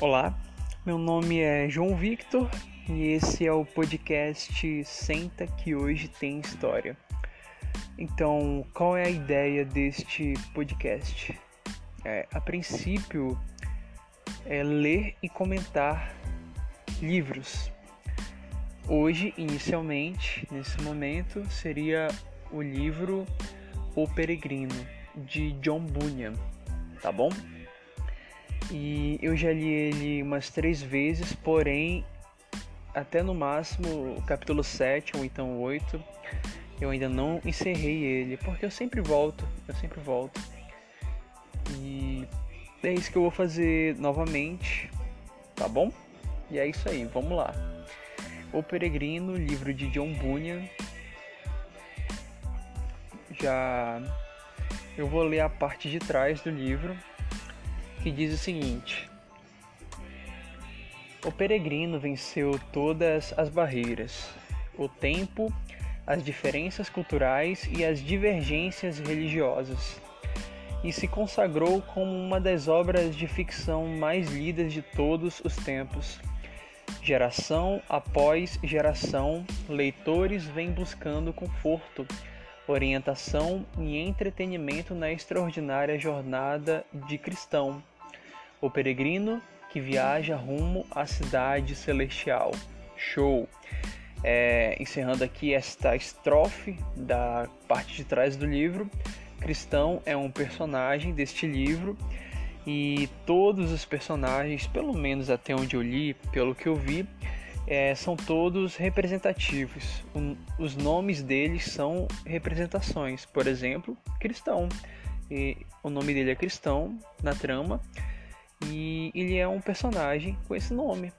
Olá, meu nome é João Victor e esse é o podcast Senta que hoje tem história. Então, qual é a ideia deste podcast? É, a princípio, é ler e comentar livros. Hoje, inicialmente, nesse momento, seria o livro O Peregrino de John Bunyan, tá bom? E eu já li ele umas três vezes, porém, até no máximo capítulo 7 ou então 8, eu ainda não encerrei ele, porque eu sempre volto, eu sempre volto. E é isso que eu vou fazer novamente, tá bom? E é isso aí, vamos lá. O Peregrino, livro de John Bunyan. Já eu vou ler a parte de trás do livro que diz o seguinte: O peregrino venceu todas as barreiras, o tempo, as diferenças culturais e as divergências religiosas, e se consagrou como uma das obras de ficção mais lidas de todos os tempos. Geração após geração, leitores vêm buscando conforto, orientação e entretenimento na extraordinária jornada de cristão o peregrino que viaja rumo à cidade celestial. Show! É, encerrando aqui esta estrofe da parte de trás do livro. Cristão é um personagem deste livro e todos os personagens, pelo menos até onde eu li, pelo que eu vi, é, são todos representativos. Os nomes deles são representações. Por exemplo, Cristão. E o nome dele é Cristão na trama e ele é um personagem com esse nome.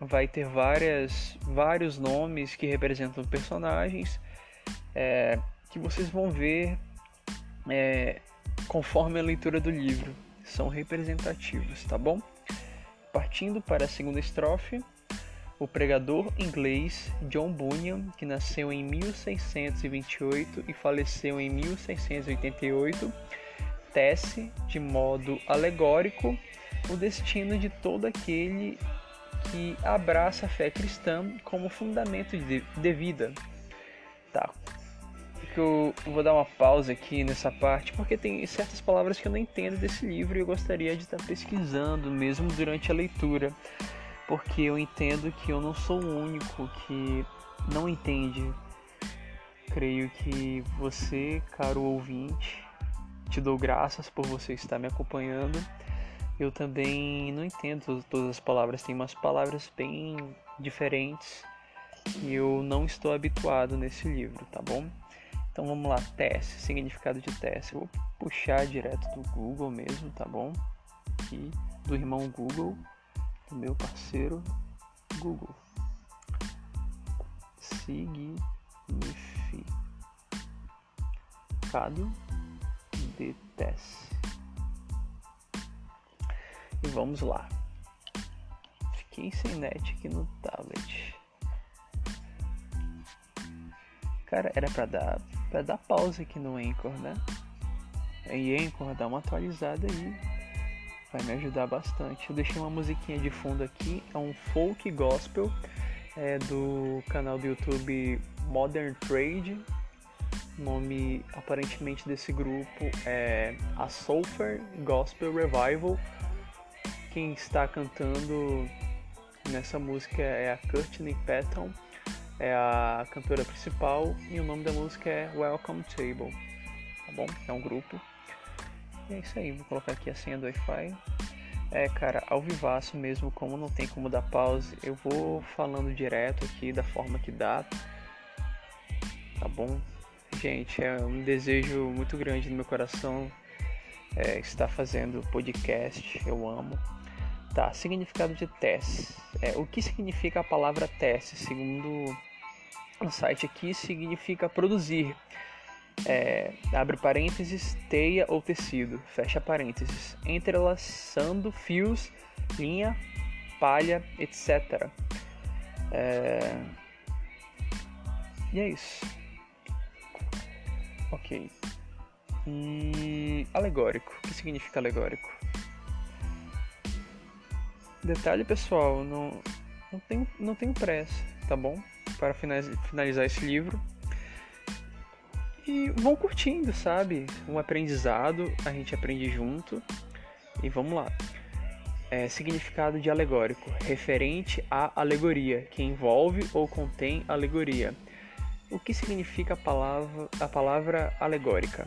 Vai ter várias, vários nomes que representam personagens é, que vocês vão ver é, conforme a leitura do livro. São representativos, tá bom? Partindo para a segunda estrofe, o pregador inglês John Bunyan, que nasceu em 1628 e faleceu em 1688, tece de modo alegórico o destino de todo aquele que abraça a fé cristã como fundamento de, de vida. Tá. Eu vou dar uma pausa aqui nessa parte porque tem certas palavras que eu não entendo desse livro e eu gostaria de estar pesquisando mesmo durante a leitura, porque eu entendo que eu não sou o único que não entende. Creio que você, caro ouvinte, te dou graças por você estar me acompanhando eu também não entendo todas as palavras, tem umas palavras bem diferentes e eu não estou habituado nesse livro, tá bom? Então vamos lá, teste, significado de teste. Eu vou puxar direto do Google mesmo, tá bom? Aqui, do irmão Google, do meu parceiro Google. Significado de teste. E vamos lá. Fiquei sem net aqui no tablet. Cara, era pra dar, pra dar pausa aqui no Anchor, né? E Anchor, dá uma atualizada aí. Vai me ajudar bastante. Eu deixei uma musiquinha de fundo aqui. É um folk gospel é do canal do YouTube Modern Trade. O nome aparentemente desse grupo é a Sulphur Gospel Revival quem está cantando nessa música é a Courtney Patton, é a cantora principal e o nome da música é Welcome Table, tá bom? É um grupo. E é isso aí, vou colocar aqui a senha do Wi-Fi. É, cara, ao vivaço mesmo, como não tem como dar pause, eu vou falando direto aqui da forma que dá. Tá bom? Gente, é um desejo muito grande no meu coração é, estar fazendo podcast, eu amo. Tá, significado de teste. É, o que significa a palavra teste? Segundo o site aqui, significa produzir. É, abre parênteses, teia ou tecido, fecha parênteses, entrelaçando fios, linha, palha, etc. É... E é isso. Ok. E alegórico. O que significa alegórico? Detalhe, pessoal, não, não, tenho, não tenho pressa, tá bom? Para finalizar esse livro. E vão curtindo, sabe? Um aprendizado, a gente aprende junto. E vamos lá. É, significado de alegórico, referente à alegoria, que envolve ou contém alegoria. O que significa a palavra, a palavra alegórica?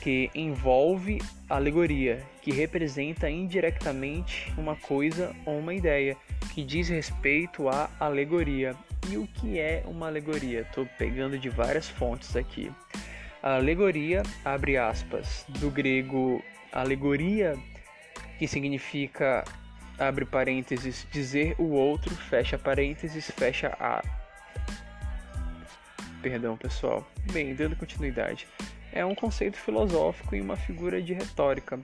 Que envolve alegoria, que representa indiretamente uma coisa ou uma ideia, que diz respeito à alegoria. E o que é uma alegoria? Estou pegando de várias fontes aqui. A alegoria, abre aspas, do grego alegoria, que significa, abre parênteses, dizer o outro, fecha parênteses, fecha a. Perdão, pessoal. Bem, dando continuidade. É um conceito filosófico e uma figura de retórica,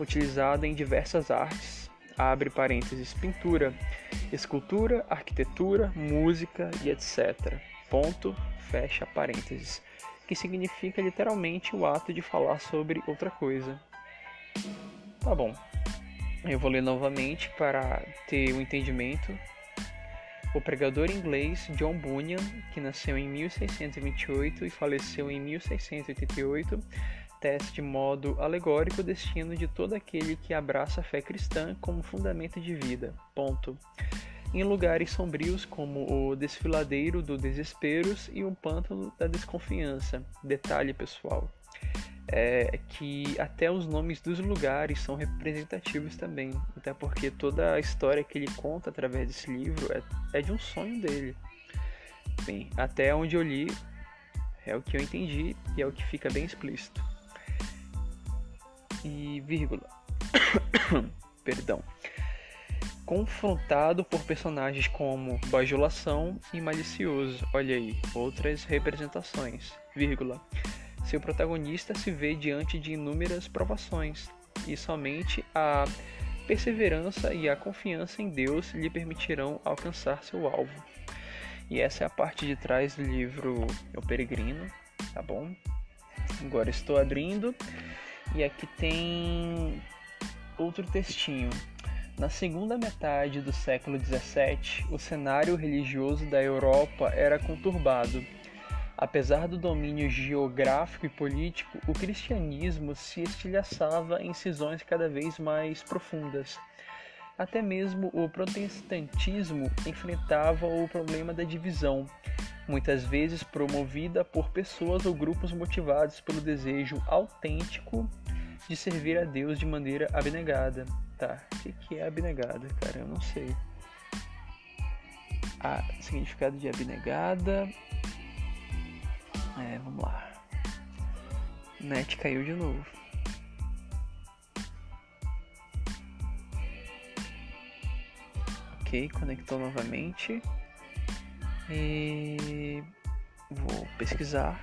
utilizada em diversas artes, abre parênteses, pintura, escultura, arquitetura, música e etc. Ponto, fecha parênteses, que significa literalmente o ato de falar sobre outra coisa. Tá bom. Eu vou ler novamente para ter o um entendimento. O pregador inglês John Bunyan, que nasceu em 1628 e faleceu em 1688, tece de modo alegórico o destino de todo aquele que abraça a fé cristã como fundamento de vida. Ponto. Em lugares sombrios como o desfiladeiro do desesperos e o pântano da desconfiança. Detalhe pessoal. É que até os nomes dos lugares são representativos também, até porque toda a história que ele conta através desse livro é, é de um sonho dele. Bem, até onde eu li, é o que eu entendi e é o que fica bem explícito e vírgula. Perdão. Confrontado por personagens como bajulação e malicioso. Olha aí, outras representações. Vírgula. Seu protagonista se vê diante de inúmeras provações e somente a perseverança e a confiança em Deus lhe permitirão alcançar seu alvo. E essa é a parte de trás do livro O Peregrino, tá bom? Agora estou abrindo e aqui tem outro textinho. Na segunda metade do século XVII, o cenário religioso da Europa era conturbado. Apesar do domínio geográfico e político, o cristianismo se estilhaçava em cisões cada vez mais profundas. Até mesmo o protestantismo enfrentava o problema da divisão, muitas vezes promovida por pessoas ou grupos motivados pelo desejo autêntico de servir a Deus de maneira abnegada. Tá, o que, é abnegada, cara? Eu não sei. Ah, significado de abnegada. É, vamos lá. Net caiu de novo. Ok, conectou novamente. E vou pesquisar.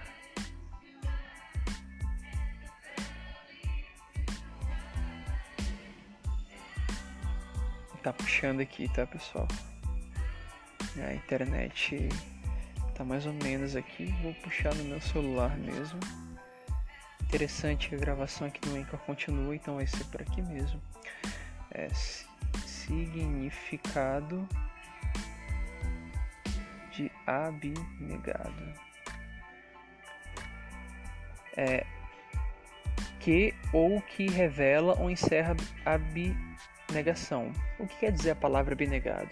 Tá puxando aqui, tá pessoal? A internet tá mais ou menos aqui. Vou puxar no meu celular mesmo. Interessante a gravação aqui no Anchor continua, então vai ser por aqui mesmo. É, significado de abnegado. É que ou que revela ou encerra abnegação. O que quer dizer a palavra abnegado?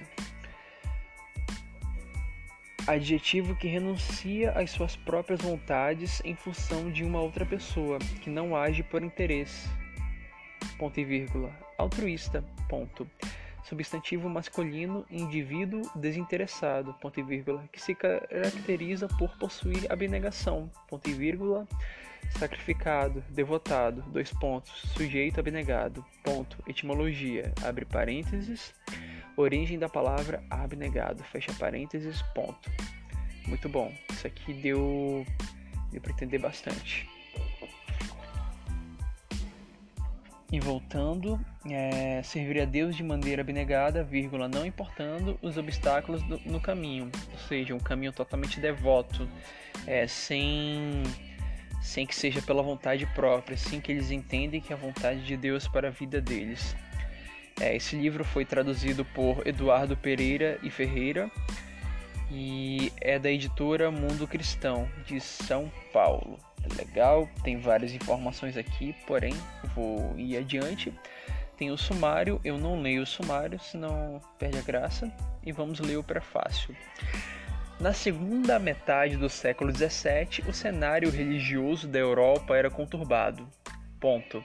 Adjetivo que renuncia às suas próprias vontades em função de uma outra pessoa, que não age por interesse. Ponto e vírgula. Altruísta. Ponto. Substantivo masculino, indivíduo desinteressado, ponto e vírgula, que se caracteriza por possuir abnegação, ponto e vírgula, sacrificado, devotado, dois pontos, sujeito abnegado, ponto, etimologia, abre parênteses, origem da palavra abnegado, fecha parênteses, ponto. Muito bom, isso aqui deu, deu para entender bastante. E voltando, é, servir a Deus de maneira abnegada, vírgula, não importando os obstáculos do, no caminho, ou seja, um caminho totalmente devoto, é, sem, sem que seja pela vontade própria, sem que eles entendem que é a vontade de Deus para a vida deles. É, esse livro foi traduzido por Eduardo Pereira e Ferreira e é da editora Mundo Cristão de São Paulo. Legal, tem várias informações aqui, porém vou ir adiante. Tem o sumário, eu não leio o sumário, senão perde a graça, e vamos ler o prefácio. Na segunda metade do século XVII, o cenário religioso da Europa era conturbado. Ponto.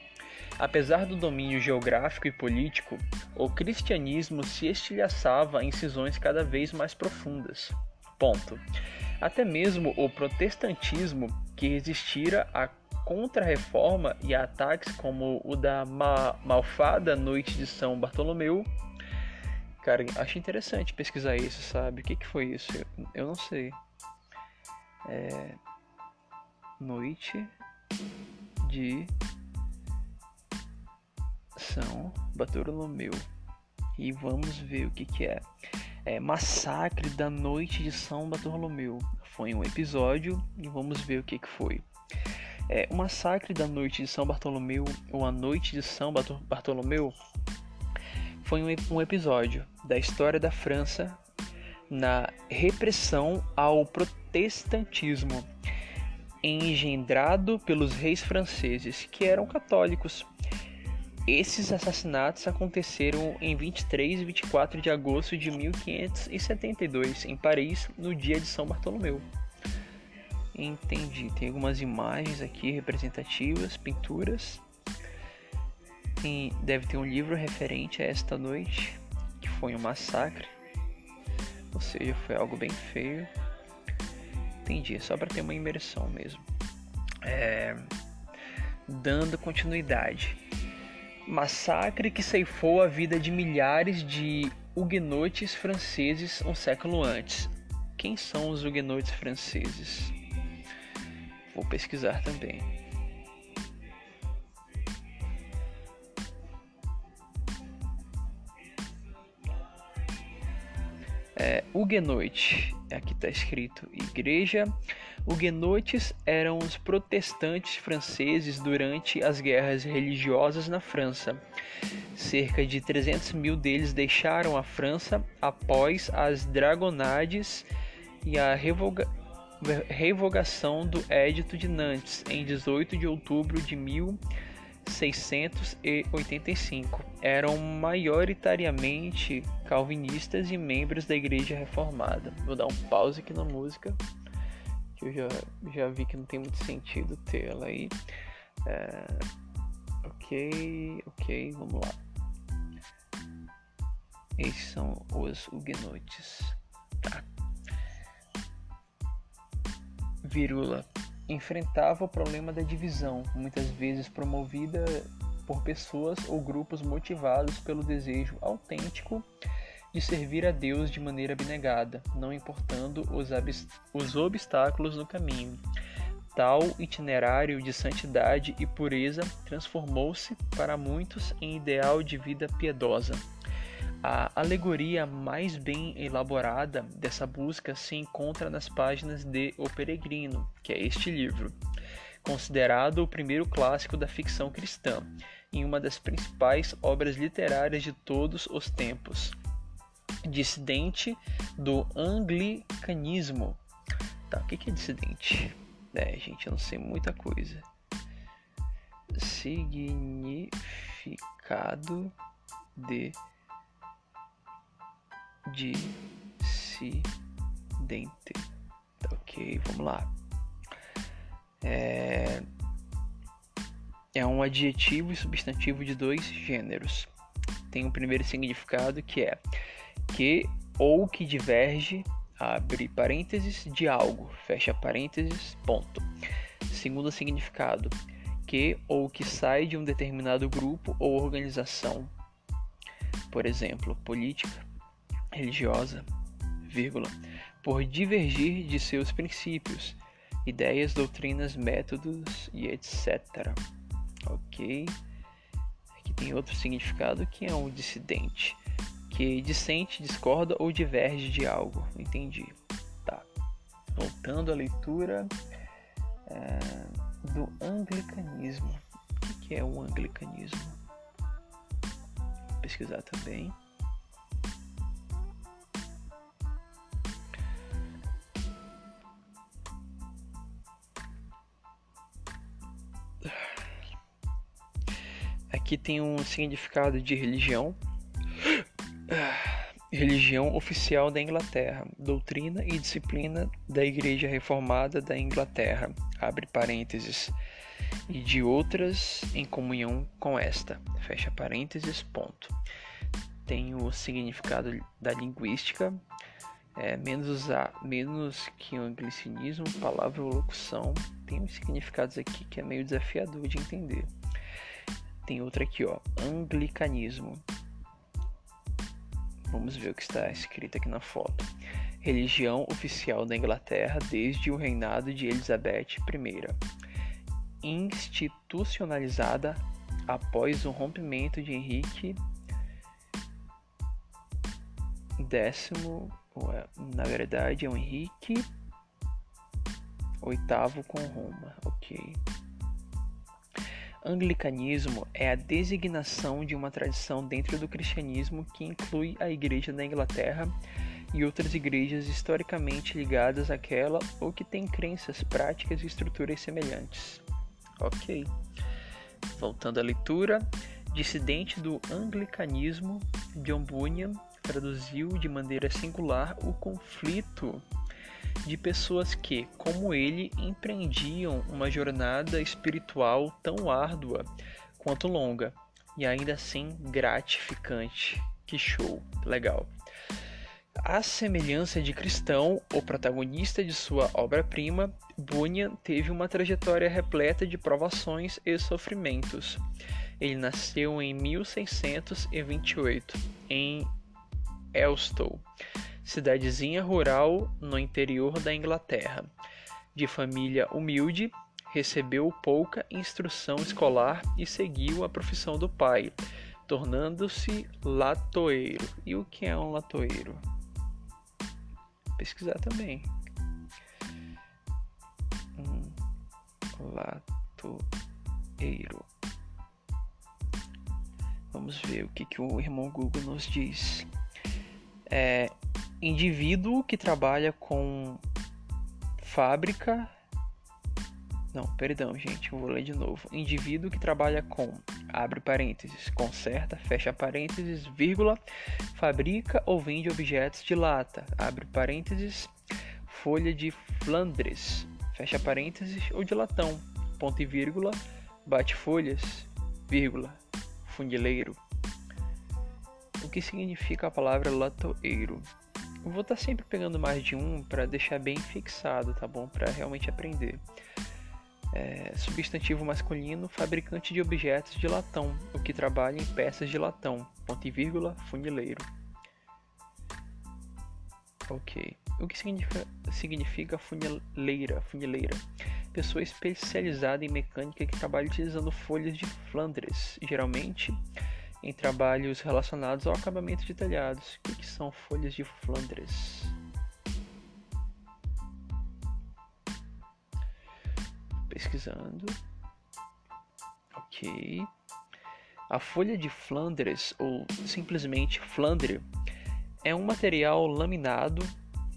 Apesar do domínio geográfico e político, o cristianismo se estilhaçava em cisões cada vez mais profundas. Ponto. Até mesmo o protestantismo, que resistira à contra-reforma e a ataques como o da ma malfada Noite de São Bartolomeu, Cara, acho interessante pesquisar isso, sabe? O que, que foi isso? Eu, eu não sei. É... Noite de são Bartolomeu. E vamos ver o que, que é. É Massacre da Noite de São Bartolomeu. Foi um episódio e vamos ver o que, que foi. É, o Massacre da Noite de São Bartolomeu, ou a Noite de São Bartolomeu, foi um, um episódio da história da França na repressão ao protestantismo, engendrado pelos reis franceses, que eram católicos esses assassinatos aconteceram em 23 e 24 de agosto de 1572, em Paris, no dia de São Bartolomeu. Entendi. Tem algumas imagens aqui representativas, pinturas. Tem, deve ter um livro referente a esta noite, que foi um massacre. Ou seja, foi algo bem feio. Entendi, é só para ter uma imersão mesmo. É, dando continuidade massacre que ceifou a vida de milhares de huguenotes franceses um século antes. Quem são os huguenotes franceses? Vou pesquisar também. É, Huguenote, aqui está escrito Igreja Huguenotes eram os protestantes franceses durante as guerras religiosas na França. Cerca de 300 mil deles deixaram a França após as Dragonades e a revoga revogação do Edito de Nantes em 18 de outubro de 1685. Eram maioritariamente calvinistas e membros da Igreja Reformada. Vou dar um pause aqui na música que eu já, já vi que não tem muito sentido ter ela aí. É, ok, ok, vamos lá. Esses são os huguenotes. Tá. Vírgula. Enfrentava o problema da divisão, muitas vezes promovida por pessoas ou grupos motivados pelo desejo autêntico de servir a Deus de maneira abnegada, não importando os, os obstáculos no caminho. Tal itinerário de santidade e pureza transformou-se para muitos em ideal de vida piedosa. A alegoria mais bem elaborada dessa busca se encontra nas páginas de O Peregrino, que é este livro, considerado o primeiro clássico da ficção cristã e uma das principais obras literárias de todos os tempos dissidente do anglicanismo. Tá, o que é dissidente? É, gente, eu não sei muita coisa. Significado de dissidente. Tá, ok, vamos lá. É, é um adjetivo e substantivo de dois gêneros. Tem um primeiro significado que é que ou que diverge, abre parênteses, de algo, fecha parênteses, ponto. Segundo significado, que ou que sai de um determinado grupo ou organização, por exemplo, política, religiosa, vírgula, por divergir de seus princípios, ideias, doutrinas, métodos e etc. Ok? Aqui tem outro significado que é um dissidente que dissente, discorda ou diverge de algo. Entendi. Tá. Voltando à leitura é, do anglicanismo. O que é o anglicanismo? Vou pesquisar também. Aqui tem um significado de religião. Religião oficial da Inglaterra, doutrina e disciplina da Igreja Reformada da Inglaterra, abre parênteses, e de outras em comunhão com esta, fecha parênteses, ponto. Tem o significado da linguística, é, menos, usar, menos que o anglicinismo, palavra ou locução, tem uns significados aqui que é meio desafiador de entender. Tem outra aqui, ó, anglicanismo, Vamos ver o que está escrito aqui na foto. Religião oficial da Inglaterra desde o reinado de Elizabeth I. Institucionalizada após o rompimento de Henrique X, na verdade é o Henrique VIII com Roma, ok. Anglicanismo é a designação de uma tradição dentro do cristianismo que inclui a Igreja da Inglaterra e outras igrejas historicamente ligadas àquela ou que têm crenças, práticas e estruturas semelhantes. Ok. Voltando à leitura, dissidente do anglicanismo, John Bunyan traduziu de maneira singular o conflito de pessoas que, como ele, empreendiam uma jornada espiritual tão árdua quanto longa e ainda assim gratificante. Que show, legal. À semelhança de Cristão, o protagonista de sua obra-prima, Bunyan teve uma trajetória repleta de provações e sofrimentos. Ele nasceu em 1628 em Elstow, cidadezinha rural no interior da Inglaterra. De família humilde, recebeu pouca instrução escolar e seguiu a profissão do pai, tornando-se latoeiro. E o que é um latoeiro? Pesquisar também. Um latoeiro. Vamos ver o que, que o irmão Google nos diz. É, indivíduo que trabalha com fábrica. Não, perdão, gente, vou ler de novo. Indivíduo que trabalha com, abre parênteses, conserta, fecha parênteses, vírgula, fabrica ou vende objetos de lata, abre parênteses, folha de Flandres, fecha parênteses, ou de latão, ponto e vírgula, bate folhas, vírgula, fundileiro. O que significa a palavra latoeiro? Vou estar tá sempre pegando mais de um para deixar bem fixado, tá bom? Para realmente aprender. É, substantivo masculino, fabricante de objetos de latão, o que trabalha em peças de latão, ponto e vírgula, funileiro. Ok. O que significa, significa funileira? Funileira. Pessoa especializada em mecânica que trabalha utilizando folhas de Flandres, geralmente em trabalhos relacionados ao acabamento de telhados. O que, são folhas de Flandres? Pesquisando. Ok. A folha de Flandres, ou simplesmente Flandre, é um material laminado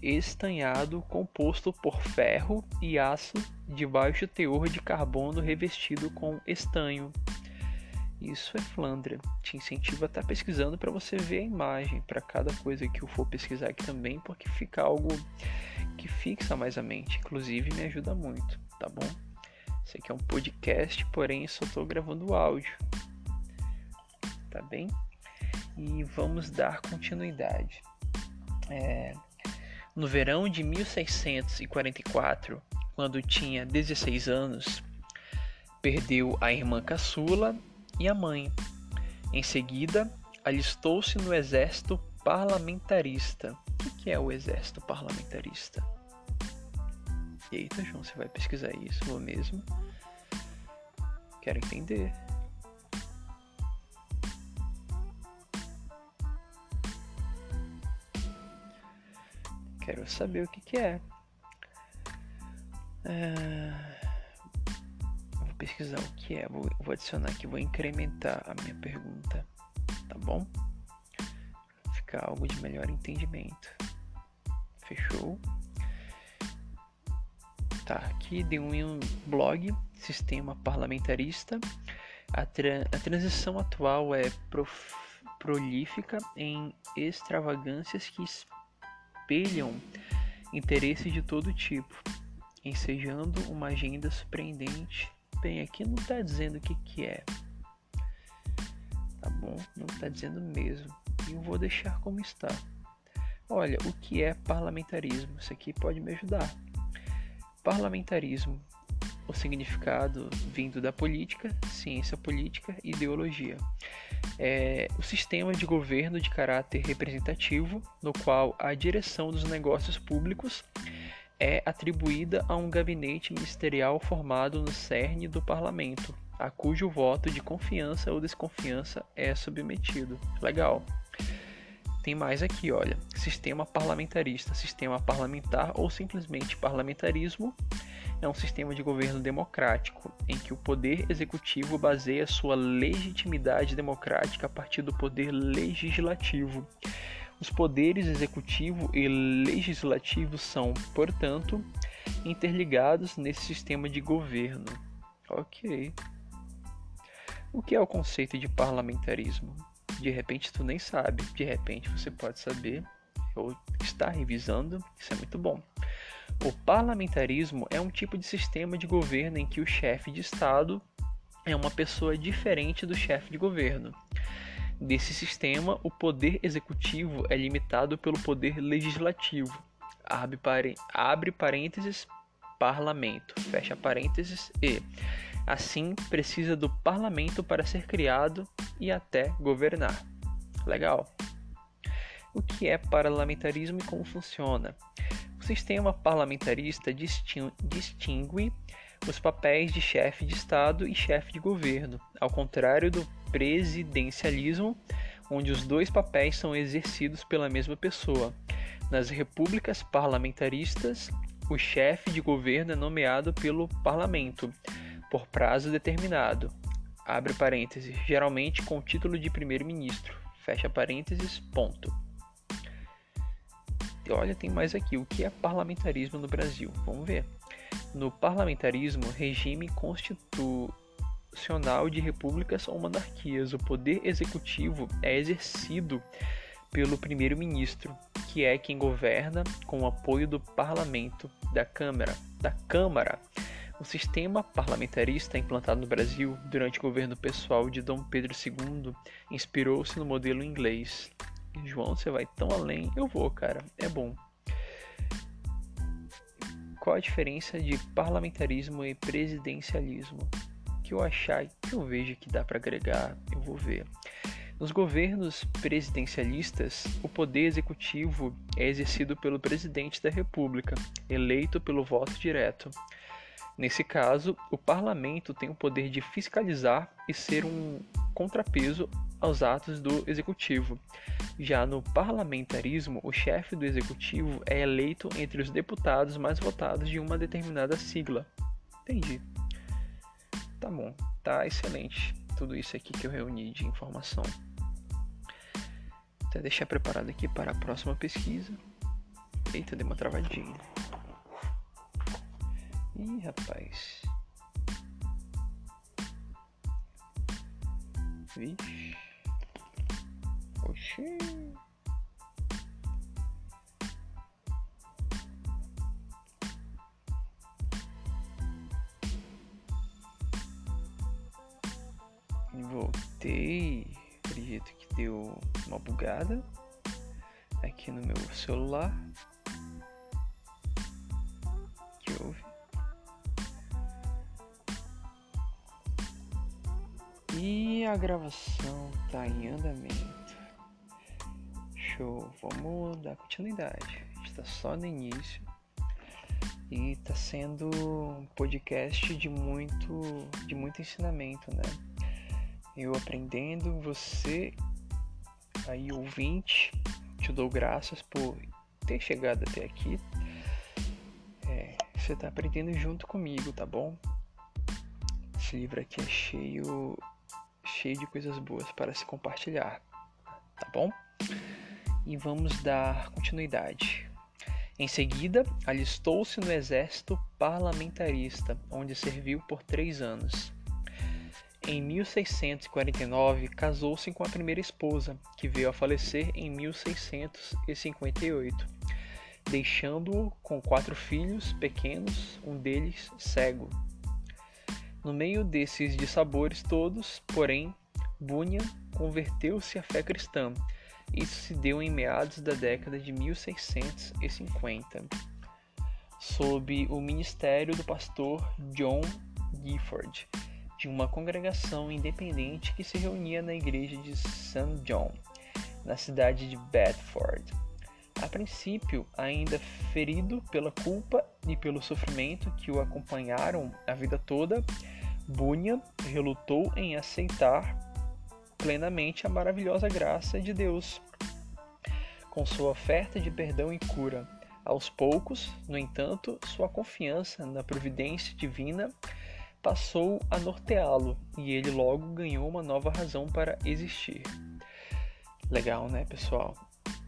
estanhado composto por ferro e aço de baixo teor de carbono revestido com estanho. Isso é Flandre. Te incentiva a estar tá pesquisando para você ver a imagem para cada coisa que eu for pesquisar aqui também, porque fica algo que fixa mais a mente. Inclusive me ajuda muito, tá bom? Esse aqui é um podcast, porém só estou gravando áudio. Tá bem? E vamos dar continuidade. É, no verão de 1644, quando tinha 16 anos, perdeu a irmã caçula e a mãe. Em seguida, alistou-se no exército parlamentarista. O que é o exército parlamentarista? Eita, João, você vai pesquisar isso, mesmo. Quero entender. Quero saber o que, que é. é pesquisar o que é, vou, vou adicionar aqui, vou incrementar a minha pergunta, tá bom? buscar algo de melhor entendimento. Fechou? Tá, aqui de um blog, Sistema Parlamentarista. A, tra a transição atual é prolífica em extravagâncias que espelham interesses de todo tipo, ensejando uma agenda surpreendente. Aqui não está dizendo o que, que é, tá bom? Não está dizendo mesmo. E eu vou deixar como está. Olha, o que é parlamentarismo? Isso aqui pode me ajudar. Parlamentarismo, o significado vindo da política, ciência política e ideologia. É o sistema de governo de caráter representativo, no qual a direção dos negócios públicos é atribuída a um gabinete ministerial formado no cerne do parlamento, a cujo voto de confiança ou desconfiança é submetido. Legal. Tem mais aqui, olha. Sistema parlamentarista, sistema parlamentar ou simplesmente parlamentarismo é um sistema de governo democrático em que o poder executivo baseia sua legitimidade democrática a partir do poder legislativo. Os poderes executivo e legislativo são, portanto, interligados nesse sistema de governo. Ok. O que é o conceito de parlamentarismo? De repente tu nem sabe, de repente você pode saber ou está revisando, isso é muito bom. O parlamentarismo é um tipo de sistema de governo em que o chefe de Estado é uma pessoa diferente do chefe de governo. Desse sistema, o poder executivo é limitado pelo poder legislativo. Abre, abre parênteses, parlamento, fecha parênteses e Assim, precisa do parlamento para ser criado e até governar. Legal. O que é parlamentarismo e como funciona? O sistema parlamentarista distingue os papéis de chefe de Estado e chefe de governo, ao contrário do presidencialismo, onde os dois papéis são exercidos pela mesma pessoa. Nas repúblicas parlamentaristas, o chefe de governo é nomeado pelo parlamento, por prazo determinado, abre parênteses, geralmente com o título de primeiro-ministro, fecha parênteses, ponto. Olha, tem mais aqui, o que é parlamentarismo no Brasil? Vamos ver. No parlamentarismo, regime constitucional de repúblicas ou monarquias, o poder executivo é exercido pelo primeiro-ministro, que é quem governa com o apoio do parlamento, da Câmara, da Câmara o sistema parlamentarista implantado no Brasil durante o governo pessoal de Dom Pedro II inspirou-se no modelo inglês. João, você vai tão além? Eu vou, cara. É bom. Qual a diferença de parlamentarismo e presidencialismo? Que eu achar, que eu vejo que dá para agregar, eu vou ver. Nos governos presidencialistas, o poder executivo é exercido pelo presidente da República, eleito pelo voto direto. Nesse caso, o parlamento tem o poder de fiscalizar e ser um contrapeso aos atos do executivo. Já no parlamentarismo, o chefe do executivo é eleito entre os deputados mais votados de uma determinada sigla. Entendi. Tá bom, tá excelente. Tudo isso aqui que eu reuni de informação. Até deixar preparado aqui para a próxima pesquisa. Eita, deu uma travadinha. Ih, rapaz. Vixe. Voltei. Acredito que deu uma bugada aqui no meu celular. E a gravação tá em andamento. Vamos dar continuidade. A gente tá só no início. E tá sendo um podcast de muito de muito ensinamento, né? Eu aprendendo, você aí ouvinte, te dou graças por ter chegado até aqui. É, você tá aprendendo junto comigo, tá bom? Esse livro aqui é cheio cheio de coisas boas para se compartilhar, tá bom? E vamos dar continuidade. Em seguida, alistou-se no exército parlamentarista, onde serviu por três anos. Em 1649, casou-se com a primeira esposa, que veio a falecer em 1658, deixando-o com quatro filhos pequenos, um deles cego. No meio desses dissabores todos, porém, Bunyan converteu-se à fé cristã. Isso se deu em meados da década de 1650, sob o ministério do pastor John Gifford, de uma congregação independente que se reunia na igreja de St. John, na cidade de Bedford. A princípio, ainda ferido pela culpa e pelo sofrimento que o acompanharam a vida toda, Bunyan relutou em aceitar plenamente a maravilhosa graça de Deus, com sua oferta de perdão e cura. Aos poucos, no entanto, sua confiança na providência divina passou a norteá-lo e ele logo ganhou uma nova razão para existir. Legal, né, pessoal?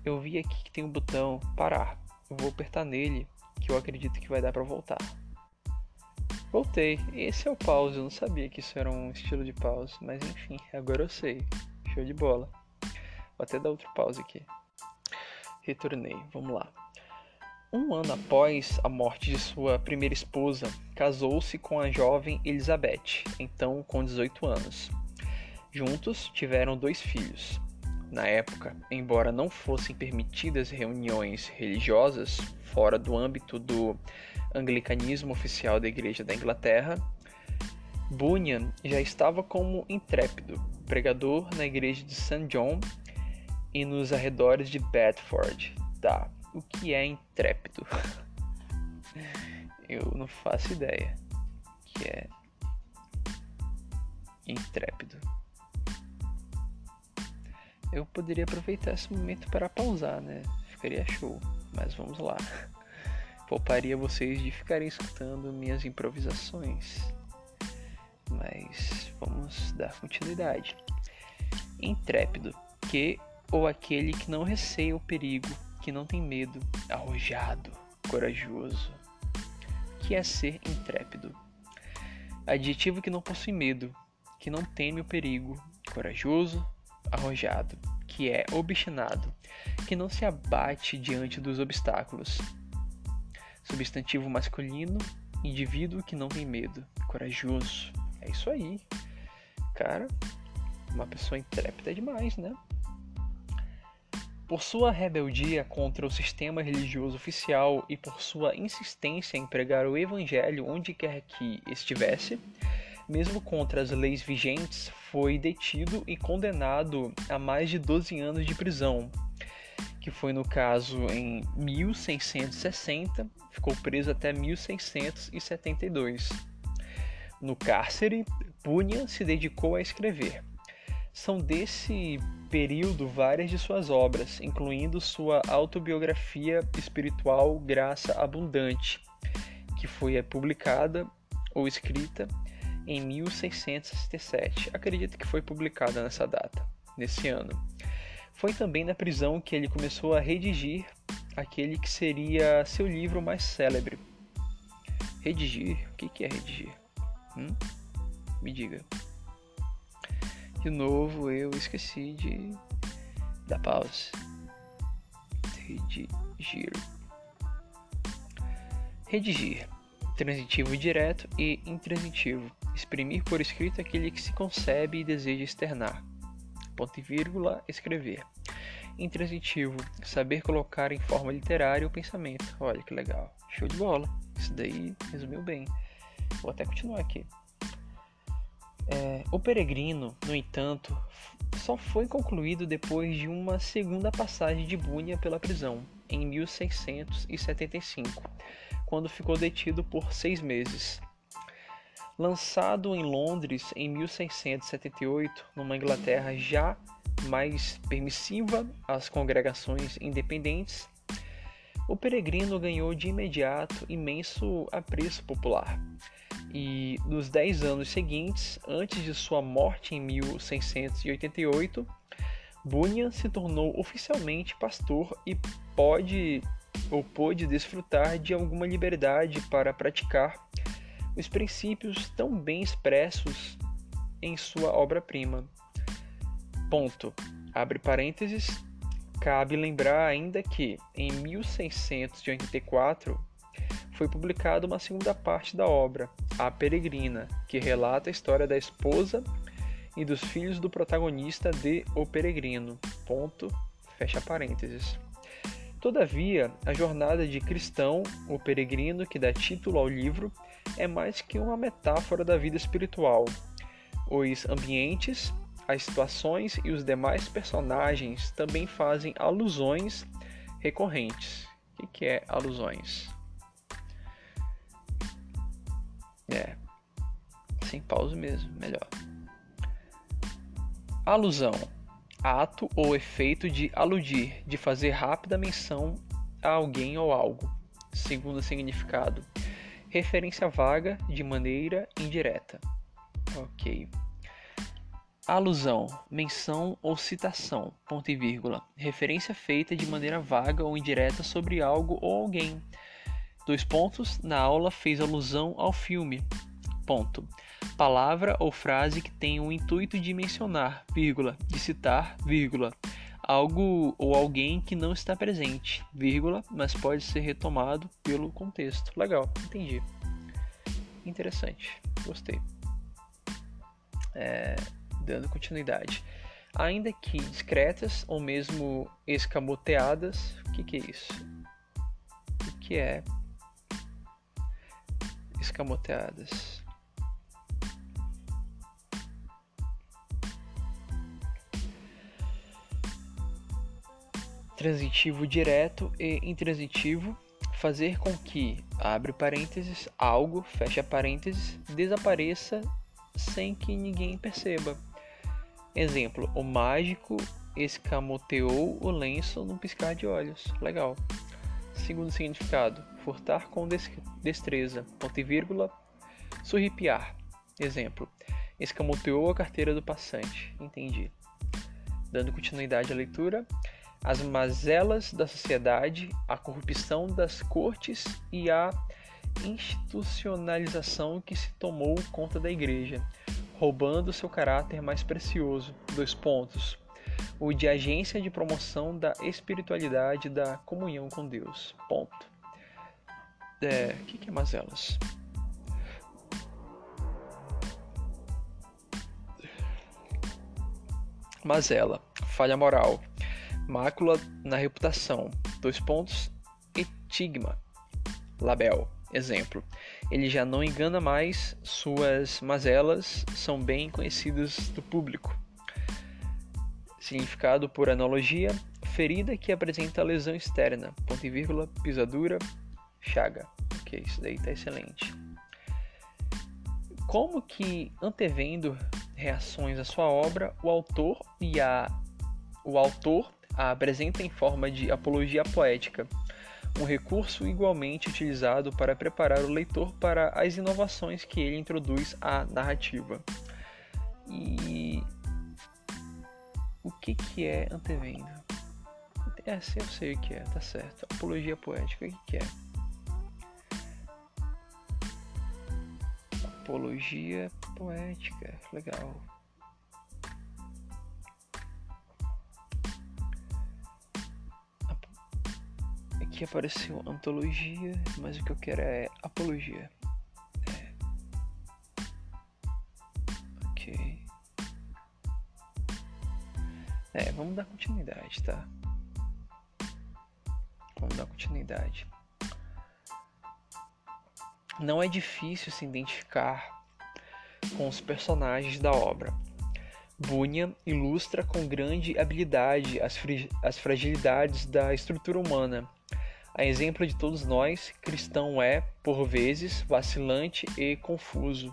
Eu vi aqui que tem um botão parar. Eu vou apertar nele, que eu acredito que vai dar para voltar. Voltei. Esse é o pause. Eu não sabia que isso era um estilo de pause, mas enfim, agora eu sei. Show de bola. Vou até dar outro pause aqui. Retornei. Vamos lá. Um ano após a morte de sua primeira esposa, casou-se com a jovem Elizabeth, então com 18 anos. Juntos tiveram dois filhos. Na época, embora não fossem permitidas reuniões religiosas fora do âmbito do anglicanismo oficial da Igreja da Inglaterra, Bunyan já estava como intrépido pregador na igreja de St. John e nos arredores de Bedford. Tá, o que é intrépido? Eu não faço ideia. O que é intrépido? Eu poderia aproveitar esse momento para pausar, né? Ficaria show. Mas vamos lá. Pouparia vocês de ficarem escutando minhas improvisações. Mas vamos dar continuidade. Intrépido, que ou aquele que não receia o perigo, que não tem medo, arrojado, corajoso. Que é ser intrépido. Adjetivo que não possui medo, que não teme o perigo, corajoso, arrojado, que é obstinado, que não se abate diante dos obstáculos. Substantivo masculino, indivíduo que não tem medo, corajoso. É isso aí. Cara, uma pessoa intrépida é demais, né? Por sua rebeldia contra o sistema religioso oficial e por sua insistência em pregar o evangelho onde quer que estivesse, mesmo contra as leis vigentes, foi detido e condenado a mais de 12 anos de prisão, que foi no caso em 1660, ficou preso até 1672. No cárcere, Bunyan se dedicou a escrever. São desse período várias de suas obras, incluindo sua autobiografia espiritual Graça Abundante, que foi publicada ou escrita em 1667. Acredito que foi publicada nessa data, nesse ano. Foi também na prisão que ele começou a redigir aquele que seria seu livro mais célebre. Redigir? O que é redigir? Hum? Me diga. De novo, eu esqueci de dar pause. Redigir. Redigir. Transitivo direto e intransitivo exprimir por escrito aquele que se concebe e deseja externar. Ponto e vírgula, escrever. Intransitivo, saber colocar em forma literária o pensamento. Olha que legal, show de bola. Isso daí resumiu bem. Vou até continuar aqui. É, o Peregrino, no entanto, só foi concluído depois de uma segunda passagem de Bunyan pela prisão, em 1675, quando ficou detido por seis meses. Lançado em Londres em 1678, numa Inglaterra já mais permissiva às congregações independentes, o peregrino ganhou de imediato imenso apreço popular. E nos dez anos seguintes, antes de sua morte em 1688, Bunyan se tornou oficialmente pastor e pode ou pôde desfrutar de alguma liberdade para praticar os princípios tão bem expressos em sua obra-prima. Ponto. Abre parênteses. Cabe lembrar ainda que, em 1684, foi publicada uma segunda parte da obra, A Peregrina, que relata a história da esposa e dos filhos do protagonista de O Peregrino. Ponto. Fecha parênteses. Todavia, a jornada de cristão, o peregrino que dá título ao livro, é mais que uma metáfora da vida espiritual. Os ambientes, as situações e os demais personagens também fazem alusões recorrentes. O que é alusões? É, sem pausa mesmo, melhor. Alusão: ato ou efeito de aludir, de fazer rápida menção a alguém ou algo. Segundo significado: referência vaga de maneira indireta. Ok. Alusão, menção ou citação, ponto e vírgula. Referência feita de maneira vaga ou indireta sobre algo ou alguém. Dois pontos. Na aula fez alusão ao filme. Ponto palavra ou frase que tem o intuito de mencionar, vírgula, de citar, vírgula, algo ou alguém que não está presente, vírgula, mas pode ser retomado pelo contexto. Legal, entendi. Interessante, gostei. É, dando continuidade. Ainda que discretas ou mesmo escamoteadas, o que, que é isso? O que é escamoteadas? Transitivo direto e intransitivo, fazer com que, abre parênteses, algo, fecha parênteses, desapareça sem que ninguém perceba. Exemplo, o mágico escamoteou o lenço num piscar de olhos. Legal. Segundo significado, furtar com destreza, ponto e vírgula, surripiar. Exemplo, escamoteou a carteira do passante. Entendi. Dando continuidade à leitura, as mazelas da sociedade, a corrupção das cortes e a institucionalização que se tomou conta da igreja, roubando seu caráter mais precioso. Dois pontos. O de agência de promoção da espiritualidade da comunhão com Deus. Ponto. É, o que, que é mazelas? Mazela, falha moral, Mácula na reputação. Dois pontos. Etigma. Label. Exemplo. Ele já não engana mais, suas mazelas são bem conhecidas do público. Significado por analogia: ferida que apresenta lesão externa. Ponto e vírgula, pisadura, chaga. Ok, isso daí está excelente. Como que, antevendo reações à sua obra, o autor e a o autor a apresenta em forma de apologia poética, um recurso igualmente utilizado para preparar o leitor para as inovações que ele introduz à narrativa. E o que, que é antevendo? É, eu sei o que é, tá certo. Apologia poética, o que, que é? Apologia poética, legal. Aqui apareceu antologia, mas o que eu quero é apologia. É. Ok. É, vamos dar continuidade, tá? Vamos dar continuidade. Não é difícil se identificar com os personagens da obra. Bunyan ilustra com grande habilidade as, as fragilidades da estrutura humana a exemplo de todos nós, cristão é, por vezes, vacilante e confuso.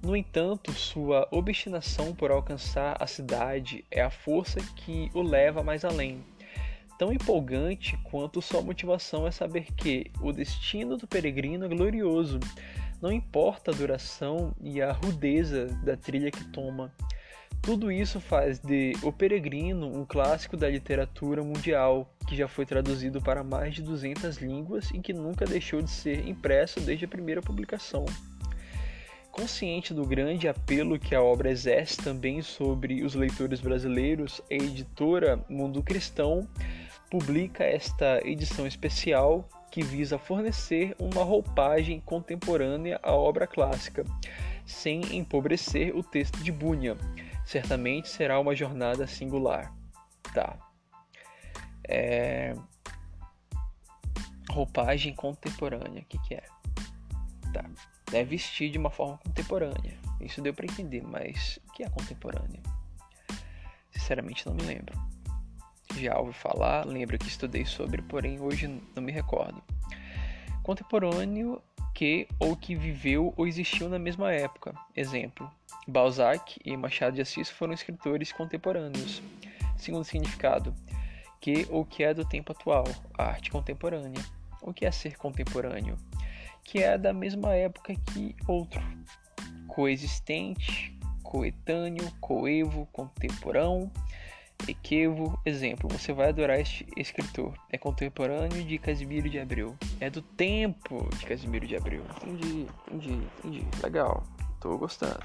No entanto, sua obstinação por alcançar a cidade é a força que o leva mais além. Tão empolgante quanto sua motivação é saber que o destino do peregrino é glorioso, não importa a duração e a rudeza da trilha que toma. Tudo isso faz de O Peregrino um clássico da literatura mundial, que já foi traduzido para mais de 200 línguas e que nunca deixou de ser impresso desde a primeira publicação. Consciente do grande apelo que a obra exerce também sobre os leitores brasileiros, a editora Mundo Cristão publica esta edição especial que visa fornecer uma roupagem contemporânea à obra clássica, sem empobrecer o texto de Bunyan. Certamente será uma jornada singular. Tá. É... Roupagem contemporânea, o que, que é? Tá. É vestir de uma forma contemporânea. Isso deu para entender, mas o que é contemporânea? Sinceramente não me lembro já ouvi falar, lembro que estudei sobre, porém hoje não me recordo. Contemporâneo que ou que viveu ou existiu na mesma época. Exemplo: Balzac e Machado de Assis foram escritores contemporâneos. Segundo significado: que ou que é do tempo atual, a arte contemporânea. O que é ser contemporâneo? Que é da mesma época que outro. Coexistente, coetâneo, coevo, contemporâneo Equevo, exemplo, você vai adorar este escritor. É contemporâneo de Casimiro de Abreu. É do tempo de Casimiro de Abreu. Entendi, entendi, entendi. Legal, tô gostando.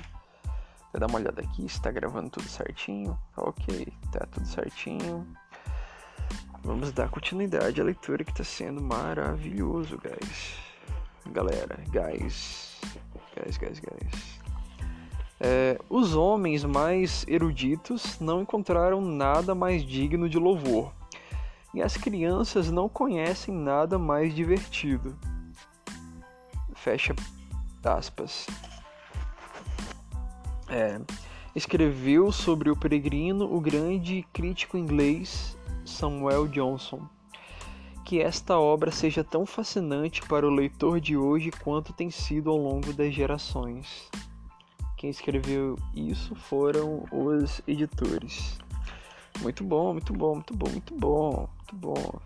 Vou dar uma olhada aqui se tá gravando tudo certinho. Ok, tá tudo certinho. Vamos dar continuidade à leitura que tá sendo maravilhoso, guys. Galera, guys. Guys, guys, guys. É, os homens mais eruditos não encontraram nada mais digno de louvor, e as crianças não conhecem nada mais divertido. Fecha aspas. É, escreveu sobre o peregrino o grande crítico inglês Samuel Johnson. Que esta obra seja tão fascinante para o leitor de hoje quanto tem sido ao longo das gerações. Quem escreveu isso foram os editores. Muito bom, muito bom, muito bom, muito bom, muito bom.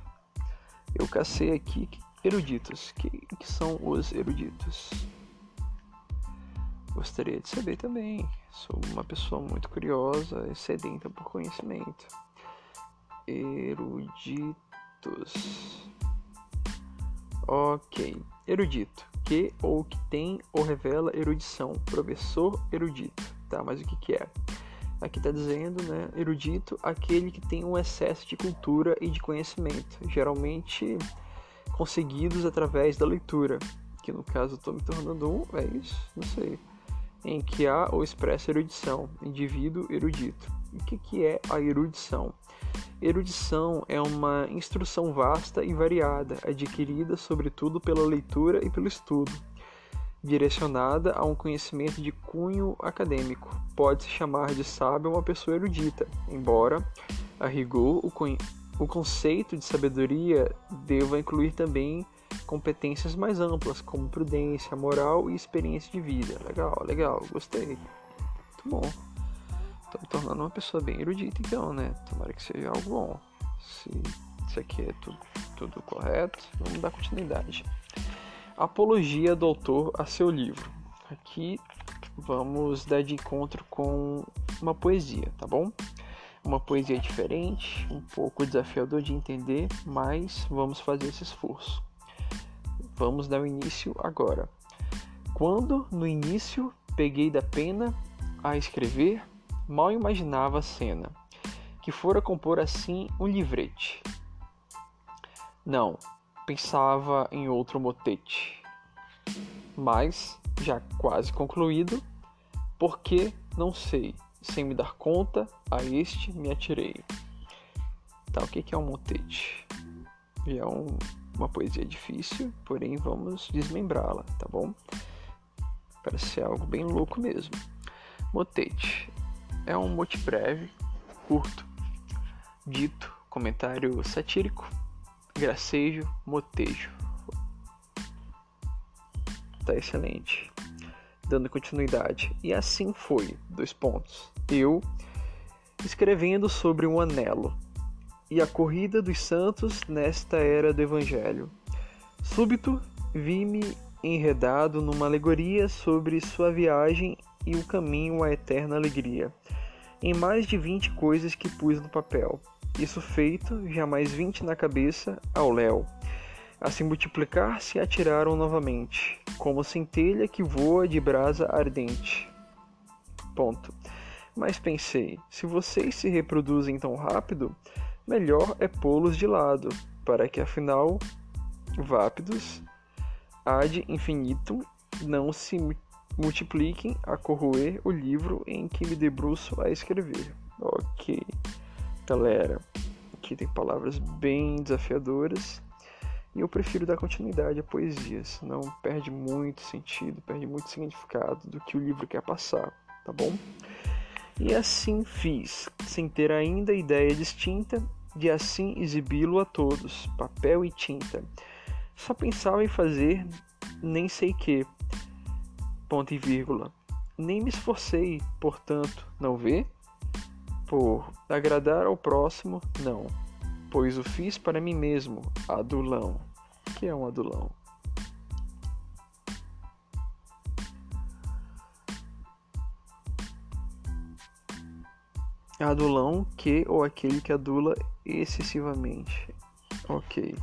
Eu cacei aqui eruditos. Que, que são os eruditos? Gostaria de saber também. Sou uma pessoa muito curiosa e sedenta por conhecimento. Eruditos. Ok. Erudito que ou que tem ou revela erudição, professor erudito, tá? Mas o que que é? Aqui está dizendo, né, erudito, aquele que tem um excesso de cultura e de conhecimento, geralmente conseguidos através da leitura, que no caso estou me tornando um, é isso, não sei, em que há ou expressa erudição, indivíduo erudito. O que que é a erudição? Erudição é uma instrução vasta e variada, adquirida sobretudo pela leitura e pelo estudo, direcionada a um conhecimento de cunho acadêmico. Pode-se chamar de sábio uma pessoa erudita, embora, a rigor, o, o conceito de sabedoria deva incluir também competências mais amplas, como prudência, moral e experiência de vida. Legal, legal, gostei. Muito bom. Tô me tornando uma pessoa bem erudita, então, né? Tomara que seja algo bom. Se isso aqui é tudo, tudo correto, vamos dar continuidade. Apologia do autor a seu livro. Aqui vamos dar de encontro com uma poesia, tá bom? Uma poesia diferente, um pouco desafiador de entender, mas vamos fazer esse esforço. Vamos dar o início agora. Quando no início peguei da pena a escrever, Mal imaginava a cena, que fora compor assim um livrete. Não, pensava em outro motete. Mas, já quase concluído, porque não sei, sem me dar conta, a este me atirei. Tá, o que é um motete? É um, uma poesia difícil, porém vamos desmembrá-la, tá bom? Parece algo bem louco mesmo. Motete é um mote breve, curto, dito, comentário satírico, gracejo, motejo. Tá excelente. Dando continuidade. E assim foi, dois pontos. Eu escrevendo sobre um anelo e a corrida dos santos nesta era do evangelho. Súbito vi-me enredado numa alegoria sobre sua viagem e o caminho à eterna alegria em mais de vinte coisas que pus no papel. Isso feito, já mais vinte na cabeça, ao léu. A se multiplicar se atiraram novamente, como centelha que voa de brasa ardente. Ponto. Mas pensei, se vocês se reproduzem tão rápido, melhor é pô-los de lado, para que afinal, vápidos, ad infinitum, não se multipliquem a corroer o livro em que me debruço a escrever. Ok, galera, aqui tem palavras bem desafiadoras e eu prefiro dar continuidade à poesia, senão perde muito sentido, perde muito significado do que o livro quer passar, tá bom? E assim fiz, sem ter ainda ideia distinta de assim exibi-lo a todos, papel e tinta. Só pensava em fazer nem sei que, ponto e vírgula. Nem me esforcei, portanto, não vê? Por agradar ao próximo, não, pois o fiz para mim mesmo, adulão. que é um adulão? Adulão que ou aquele que adula excessivamente. Ok.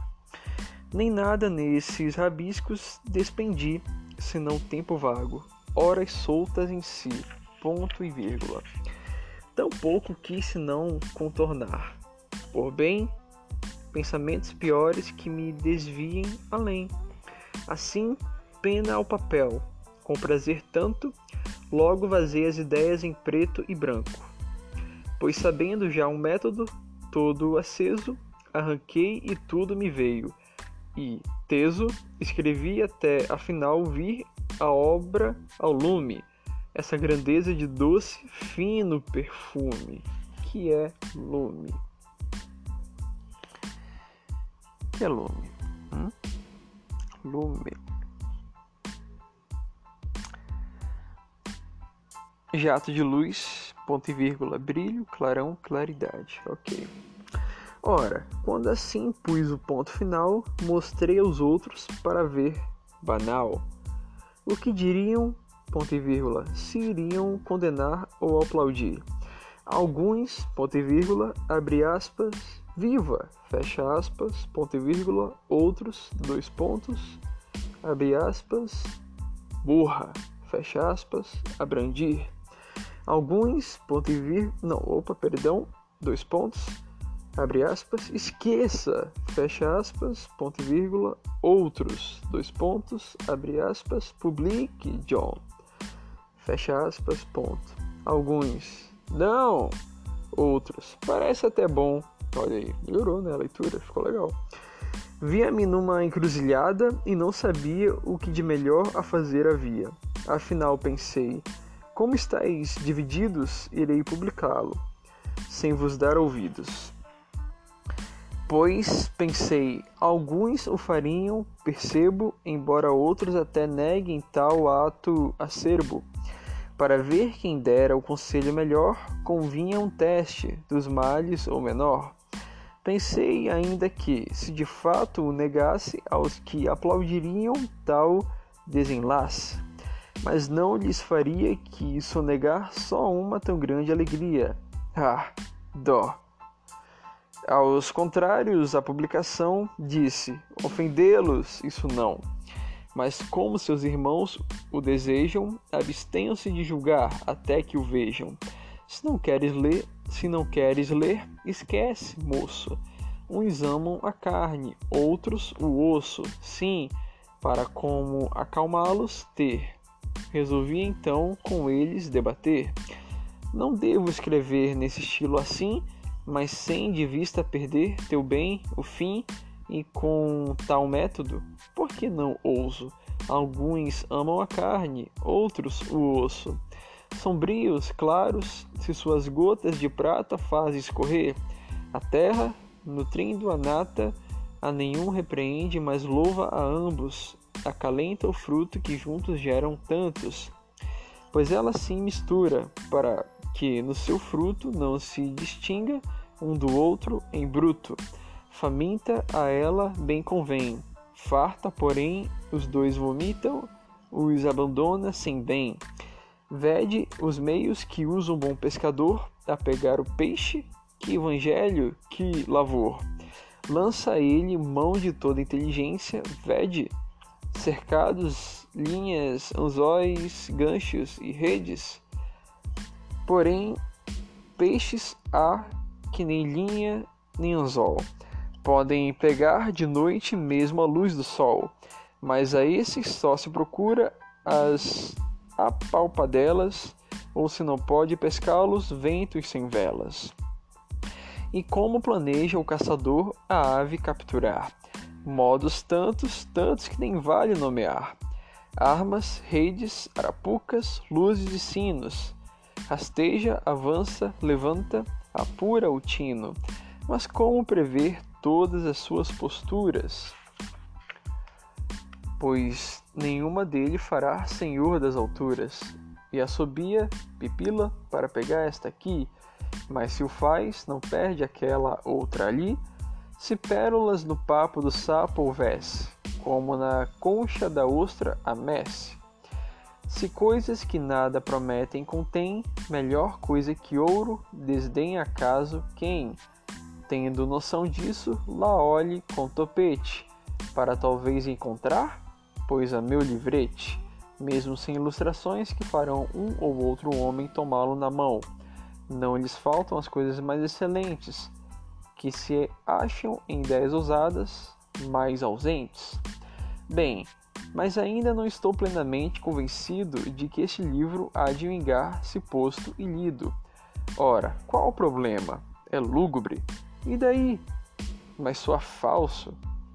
Nem nada nesses rabiscos despendi, senão tempo vago, horas soltas em si, ponto e vírgula. Tão pouco quis senão contornar. Por bem, pensamentos piores que me desviem além. Assim, pena ao papel, com prazer tanto, logo vazei as ideias em preto e branco pois sabendo já um método todo aceso, arranquei e tudo me veio. E, teso, escrevi até afinal vir a obra ao lume, essa grandeza de doce, fino perfume, que é lume. que é lume? Hum? Lume. Jato de luz ponto e vírgula, brilho, clarão, claridade. Ok. Ora, quando assim pus o ponto final, mostrei aos outros para ver banal. O que diriam, ponto e vírgula, se iriam condenar ou aplaudir. Alguns, ponto e vírgula, abre aspas, viva, fecha aspas, ponto e vírgula, outros, dois pontos, abre aspas, burra, fecha aspas, abrandir. Alguns, ponto e vírgula, não, opa, perdão, dois pontos, abre aspas, esqueça, fecha aspas, ponto e vírgula, outros, dois pontos, abre aspas, publique, John, fecha aspas, ponto. Alguns, não, outros, parece até bom, olha aí, melhorou, né, a leitura, ficou legal. Via-me numa encruzilhada e não sabia o que de melhor a fazer havia. Afinal, pensei, como estáis divididos, irei publicá-lo, sem vos dar ouvidos. Pois pensei, alguns o fariam, percebo, embora outros até neguem tal ato acerbo. Para ver quem dera o conselho melhor, convinha um teste dos males ou menor. Pensei ainda que, se de fato o negasse aos que aplaudiriam tal desenlace, mas não lhes faria que sonegar só uma tão grande alegria. Ah, dó! Aos contrários, a publicação disse: ofendê-los, isso não. Mas como seus irmãos o desejam, abstenham-se de julgar até que o vejam. Se não queres ler, se não queres ler, esquece, moço. Uns amam a carne, outros o osso. Sim, para como acalmá-los ter. Resolvi então com eles debater. Não devo escrever nesse estilo assim, mas sem de vista perder teu bem, o fim, e com tal método, por que não ouso? Alguns amam a carne, outros o osso. Sombrios, claros, se suas gotas de prata fazem escorrer, a terra, nutrindo a nata, a nenhum repreende, mas louva a ambos, acalenta o fruto que juntos geram tantos, pois ela se mistura para que no seu fruto não se distinga um do outro em bruto. Faminta a ela bem convém, farta, porém, os dois vomitam, os abandona sem bem. Vede os meios que usa um bom pescador a pegar o peixe, que evangelho, que lavor. Lança ele mão de toda inteligência, vede, cercados, linhas, anzóis, ganchos e redes. Porém, peixes há que nem linha nem anzol. Podem pegar de noite mesmo a luz do sol, mas a esses só se procura as apalpadelas, ou se não pode pescá-los, ventos sem velas. E como planeja o caçador a ave capturar? Modos tantos, tantos que nem vale nomear. Armas, redes, arapucas, luzes e sinos. Rasteja, avança, levanta, apura o tino. Mas como prever todas as suas posturas? Pois nenhuma dele fará senhor das alturas. E assobia, pipila, para pegar esta aqui, mas se o faz, não perde aquela outra ali. Se pérolas no papo do sapo houvesse, como na concha da ostra a messe. Se coisas que nada prometem contém, melhor coisa que ouro, desdém acaso quem, tendo noção disso, lá olhe com topete, para talvez encontrar pois a meu livrete, mesmo sem ilustrações que farão um ou outro homem tomá-lo na mão. Não lhes faltam as coisas mais excelentes, que se acham em ideias ousadas, mais ausentes. Bem, mas ainda não estou plenamente convencido de que este livro há de vingar se posto e lido. Ora, qual o problema? É lúgubre. E daí? Mas soa falso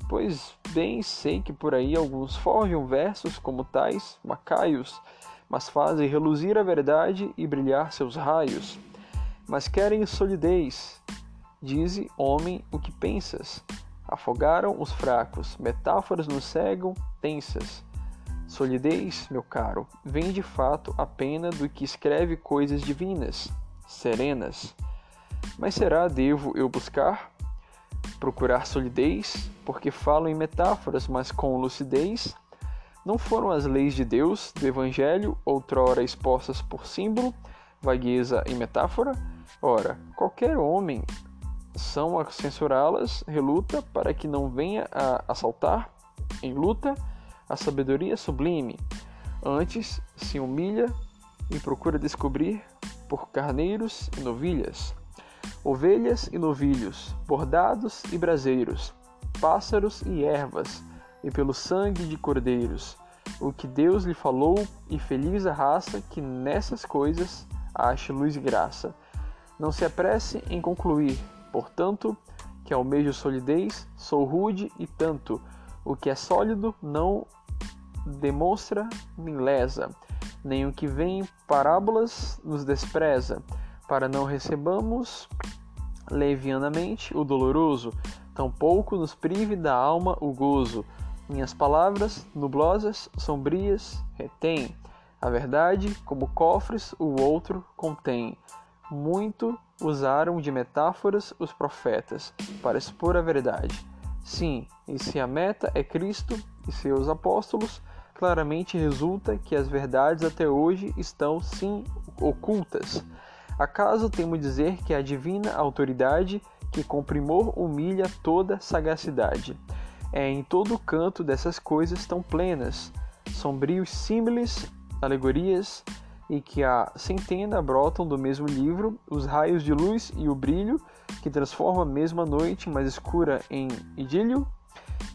pois bem sei que por aí alguns forjam versos como tais, macaios, mas fazem reluzir a verdade e brilhar seus raios. Mas querem solidez. Dize, homem, o que pensas. Afogaram os fracos, metáforas nos cegam, tensas. Solidez, meu caro, vem de fato a pena do que escreve coisas divinas, serenas. Mas será devo eu buscar? Procurar solidez, porque falo em metáforas, mas com lucidez. Não foram as leis de Deus, do Evangelho, outrora expostas por símbolo, vagueza e metáfora? Ora, qualquer homem são a censurá-las, reluta para que não venha a assaltar, em luta, a sabedoria sublime. Antes se humilha e procura descobrir por carneiros e novilhas ovelhas e novilhos, bordados e braseiros, pássaros e ervas, e pelo sangue de cordeiros, o que Deus lhe falou, e feliz a raça que nessas coisas ache luz e graça. Não se apresse em concluir, portanto, que almejo solidez, sou rude e tanto, o que é sólido não demonstra nem lesa, nem o que vem em parábolas nos despreza, para não recebamos levianamente o doloroso, tampouco nos prive da alma o gozo. Minhas palavras, nublosas, sombrias, retém a verdade, como cofres o outro contém. Muito usaram de metáforas os profetas para expor a verdade. Sim, e se a meta é Cristo e seus apóstolos, claramente resulta que as verdades até hoje estão sim ocultas. Acaso temo dizer que a divina autoridade que com primor humilha toda sagacidade é em todo canto dessas coisas tão plenas, sombrios símiles, alegorias, e que a centena brotam do mesmo livro os raios de luz e o brilho que transforma a mesma noite mais escura em idílio?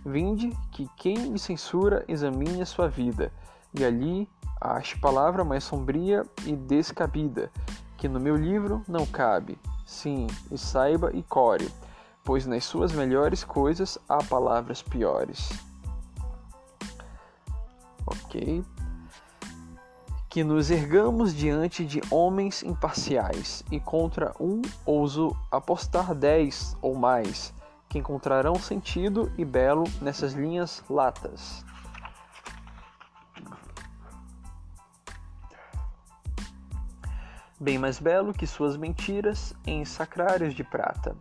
Vinde que quem me censura examine a sua vida, e ali ache palavra mais sombria e descabida, que no meu livro não cabe. Sim, e saiba e core, pois nas suas melhores coisas há palavras piores. Ok? Que nos ergamos diante de homens imparciais e contra um ouso apostar dez ou mais, que encontrarão sentido e belo nessas linhas latas. bem mais belo que suas mentiras em sacrários de prata.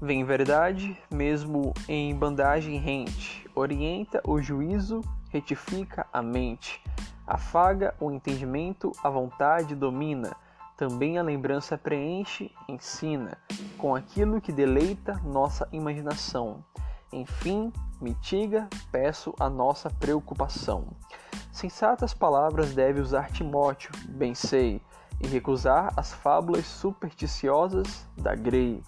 Vem verdade, mesmo em bandagem rente, orienta o juízo, retifica a mente, afaga o entendimento, a vontade domina, também a lembrança preenche, ensina, com aquilo que deleita nossa imaginação. Enfim, mitiga, peço a nossa preocupação. Sensatas palavras deve usar Timóteo, bem sei, e recusar as fábulas supersticiosas da Grey.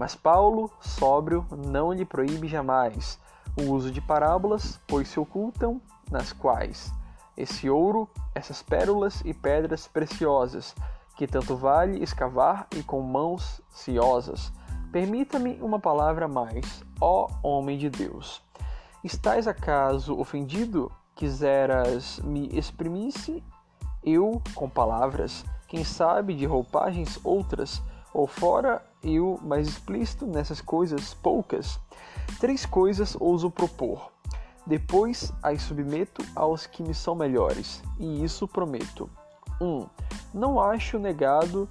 Mas Paulo, sóbrio, não lhe proíbe jamais o uso de parábolas, pois se ocultam nas quais esse ouro, essas pérolas e pedras preciosas, que tanto vale escavar e com mãos ciosas. Permita-me uma palavra mais, ó homem de Deus. Estás acaso ofendido? Quiseras me exprimisse eu com palavras, quem sabe de roupagens outras, ou fora eu mais explícito nessas coisas poucas? Três coisas ouso propor. Depois as submeto aos que me são melhores, e isso prometo. 1. Um, não acho negado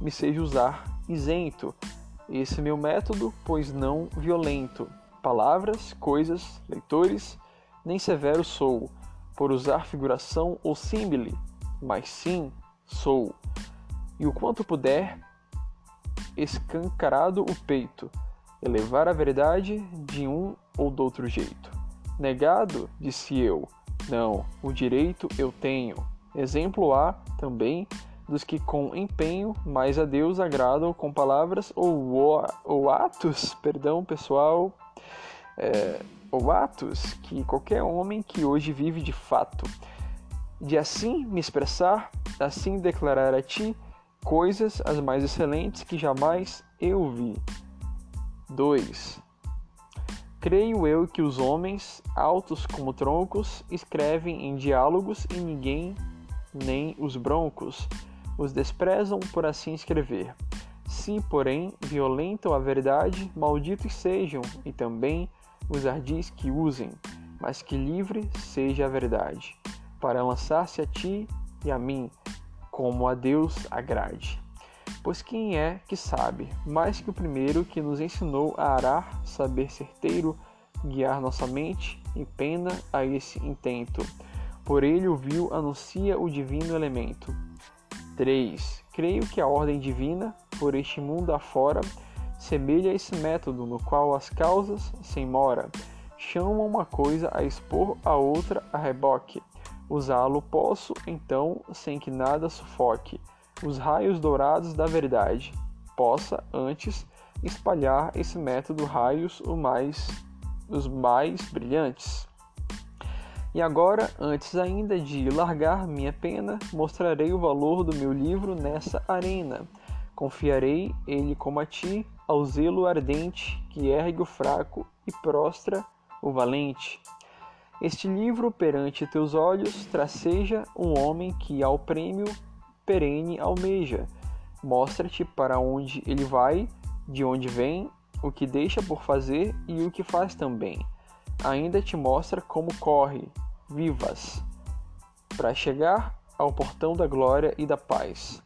me seja usar isento esse meu método, pois não violento. Palavras, coisas, leitores, nem severo sou, por usar figuração ou símile, mas sim sou. E o quanto puder, escancarado o peito, elevar a verdade de um ou do outro jeito. Negado, disse eu, não, o direito eu tenho. Exemplo há também dos que com empenho mais a Deus agradam com palavras ou, ou atos, perdão pessoal, é, ou atos que qualquer homem que hoje vive de fato, de assim me expressar, assim declarar a ti coisas as mais excelentes que jamais eu vi. 2. Creio eu que os homens, altos como troncos, escrevem em diálogos e ninguém, nem os broncos, os desprezam por assim escrever. Se, porém, violentam a verdade, malditos sejam, e também os ardis que usem, mas que livre seja a verdade, para lançar-se a ti e a mim, como a Deus agrade. Pois quem é que sabe, mais que o primeiro que nos ensinou a arar, saber certeiro, guiar nossa mente e pena a esse intento. Por ele o viu anuncia o divino elemento. 3. Creio que a ordem divina, por este mundo afora, semelha esse método no qual as causas, sem mora, chamam uma coisa a expor a outra a reboque. Usá-lo posso, então, sem que nada sufoque os raios dourados da verdade, possa antes espalhar esse método raios o mais, os mais brilhantes. E agora, antes ainda de largar minha pena, mostrarei o valor do meu livro nessa arena. Confiarei ele como a ti, ao zelo ardente que ergue o fraco e prostra o valente. Este livro perante teus olhos traceja um homem que ao prêmio perene almeja. Mostra-te para onde ele vai, de onde vem, o que deixa por fazer e o que faz também. Ainda te mostra como corre, vivas, para chegar ao portão da glória e da paz.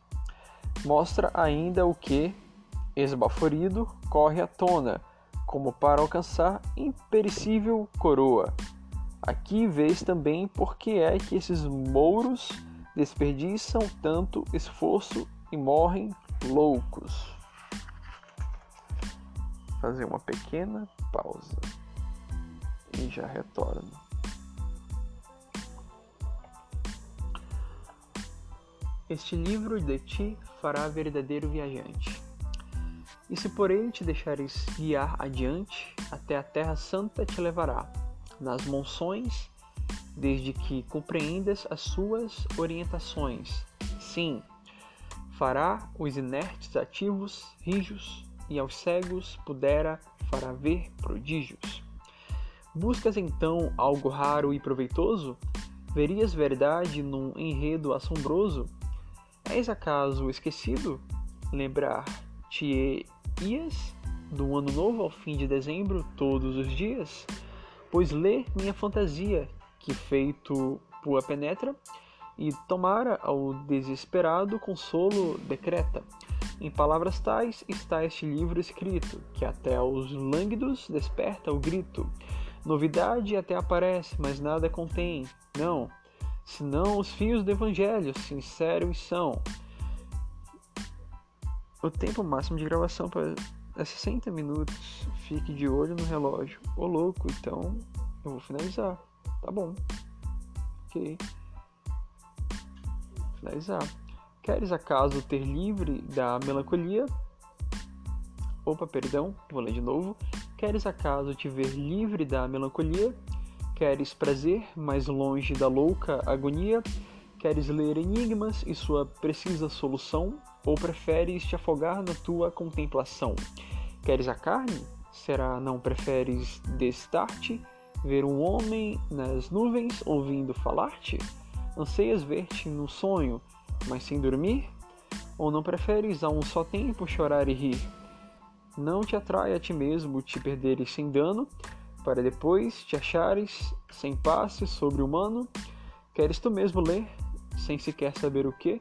Mostra ainda o que, esbaforido, corre à tona, como para alcançar imperecível coroa. Aqui vês também por que é que esses mouros desperdiçam tanto esforço e morrem loucos. Fazer uma pequena pausa e já retorno. Este livro de ti fará verdadeiro viajante. E se por ele te deixares guiar adiante, até a terra santa te levará, nas monções desde que compreendas as suas orientações. Sim, fará os inertes ativos rijos e aos cegos pudera fará ver prodígios. Buscas então algo raro e proveitoso? Verias verdade num enredo assombroso? És acaso esquecido? Lembrar-te-ias do ano novo ao fim de dezembro todos os dias? Pois lê minha fantasia que feito pua penetra, e tomara ao desesperado consolo decreta. Em palavras tais está este livro escrito, que até os lânguidos desperta o grito. Novidade até aparece, mas nada contém. Não, senão os fios do evangelho, sinceros são. O tempo máximo de gravação é 60 minutos. Fique de olho no relógio. Ô louco, então eu vou finalizar. Tá bom. Ok. Finalizar. Queres acaso ter livre da melancolia? Opa, perdão, vou ler de novo. Queres acaso te ver livre da melancolia? Queres prazer mais longe da louca agonia? Queres ler enigmas e sua precisa solução? Ou preferes te afogar na tua contemplação? Queres a carne? Será não preferes destar-te? Ver um homem nas nuvens ouvindo falar-te? Anseias ver-te no sonho? mas sem dormir? Ou não preferes a um só tempo chorar e rir? Não te atrai a ti mesmo te perderes sem dano, para depois te achares sem passe sobre humano? Queres tu mesmo ler, sem sequer saber o que?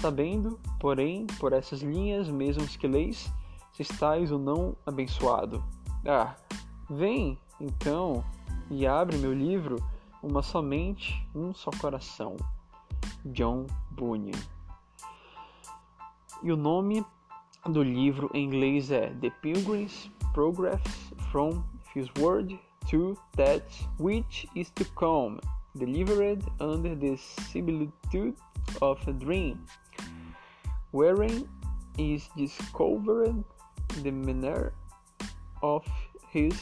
Sabendo, porém, por essas linhas mesmas que leis, se estás ou não abençoado. Ah, vem, então, e abre meu livro, uma somente, um só coração. John Bunyan. E o nome do livro em inglês é The Pilgrim's Progress from His Word to That Which is to Come, delivered under the similitude of a dream, wherein is discovered the manner of his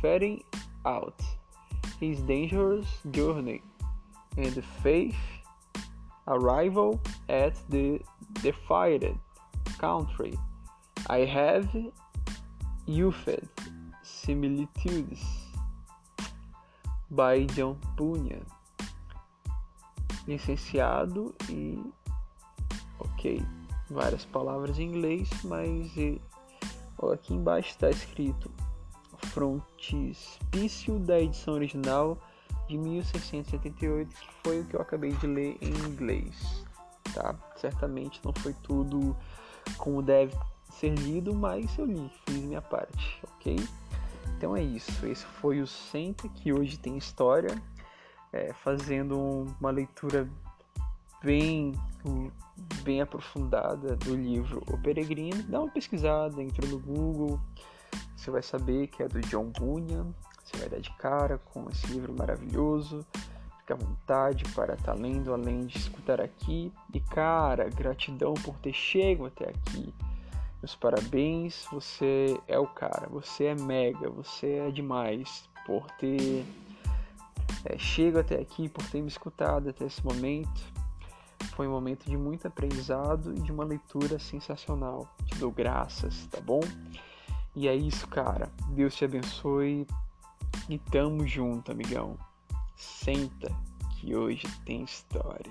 faring out, his dangerous journey, and the faith arrival at the defied country. I have used similitudes by John Bunyan. Licenciado e ok, várias palavras em inglês, mas aqui embaixo está escrito frontispício da edição original de 1678, que foi o que eu acabei de ler em inglês. Tá? Certamente não foi tudo como deve ser lido, mas eu li, fiz minha parte, ok? Então é isso, esse foi o Senta, que hoje tem história, é, fazendo uma leitura bem, bem aprofundada do livro O Peregrino. Dá uma pesquisada, entra no Google, você vai saber que é do John Bunyan, você vai dar de cara com esse livro maravilhoso. Fique à vontade para estar tá lendo além de escutar aqui. E cara, gratidão por ter chegado até aqui. Meus parabéns, você é o cara, você é mega, você é demais por ter é, chego até aqui, por ter me escutado até esse momento. Foi um momento de muito aprendizado e de uma leitura sensacional. Te dou graças, tá bom? E é isso, cara. Deus te abençoe. E tamo junto, amigão. Senta que hoje tem história.